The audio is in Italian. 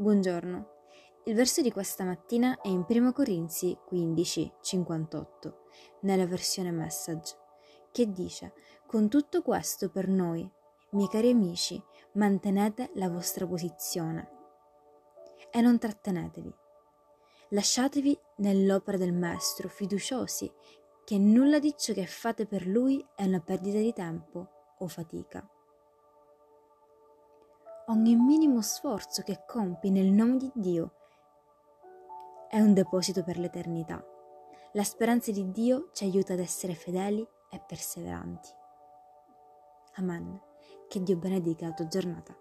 Buongiorno. Il verso di questa mattina è in 1 Corinzi 15, 58, nella versione message, che dice: Con tutto questo per noi, miei cari amici, mantenete la vostra posizione e non trattenetevi. Lasciatevi nell'opera del Maestro, fiduciosi che nulla di ciò che fate per Lui è una perdita di tempo o fatica ogni minimo sforzo che compi nel nome di Dio è un deposito per l'eternità. La speranza di Dio ci aiuta ad essere fedeli e perseveranti. Amen. Che Dio benedica la tua giornata.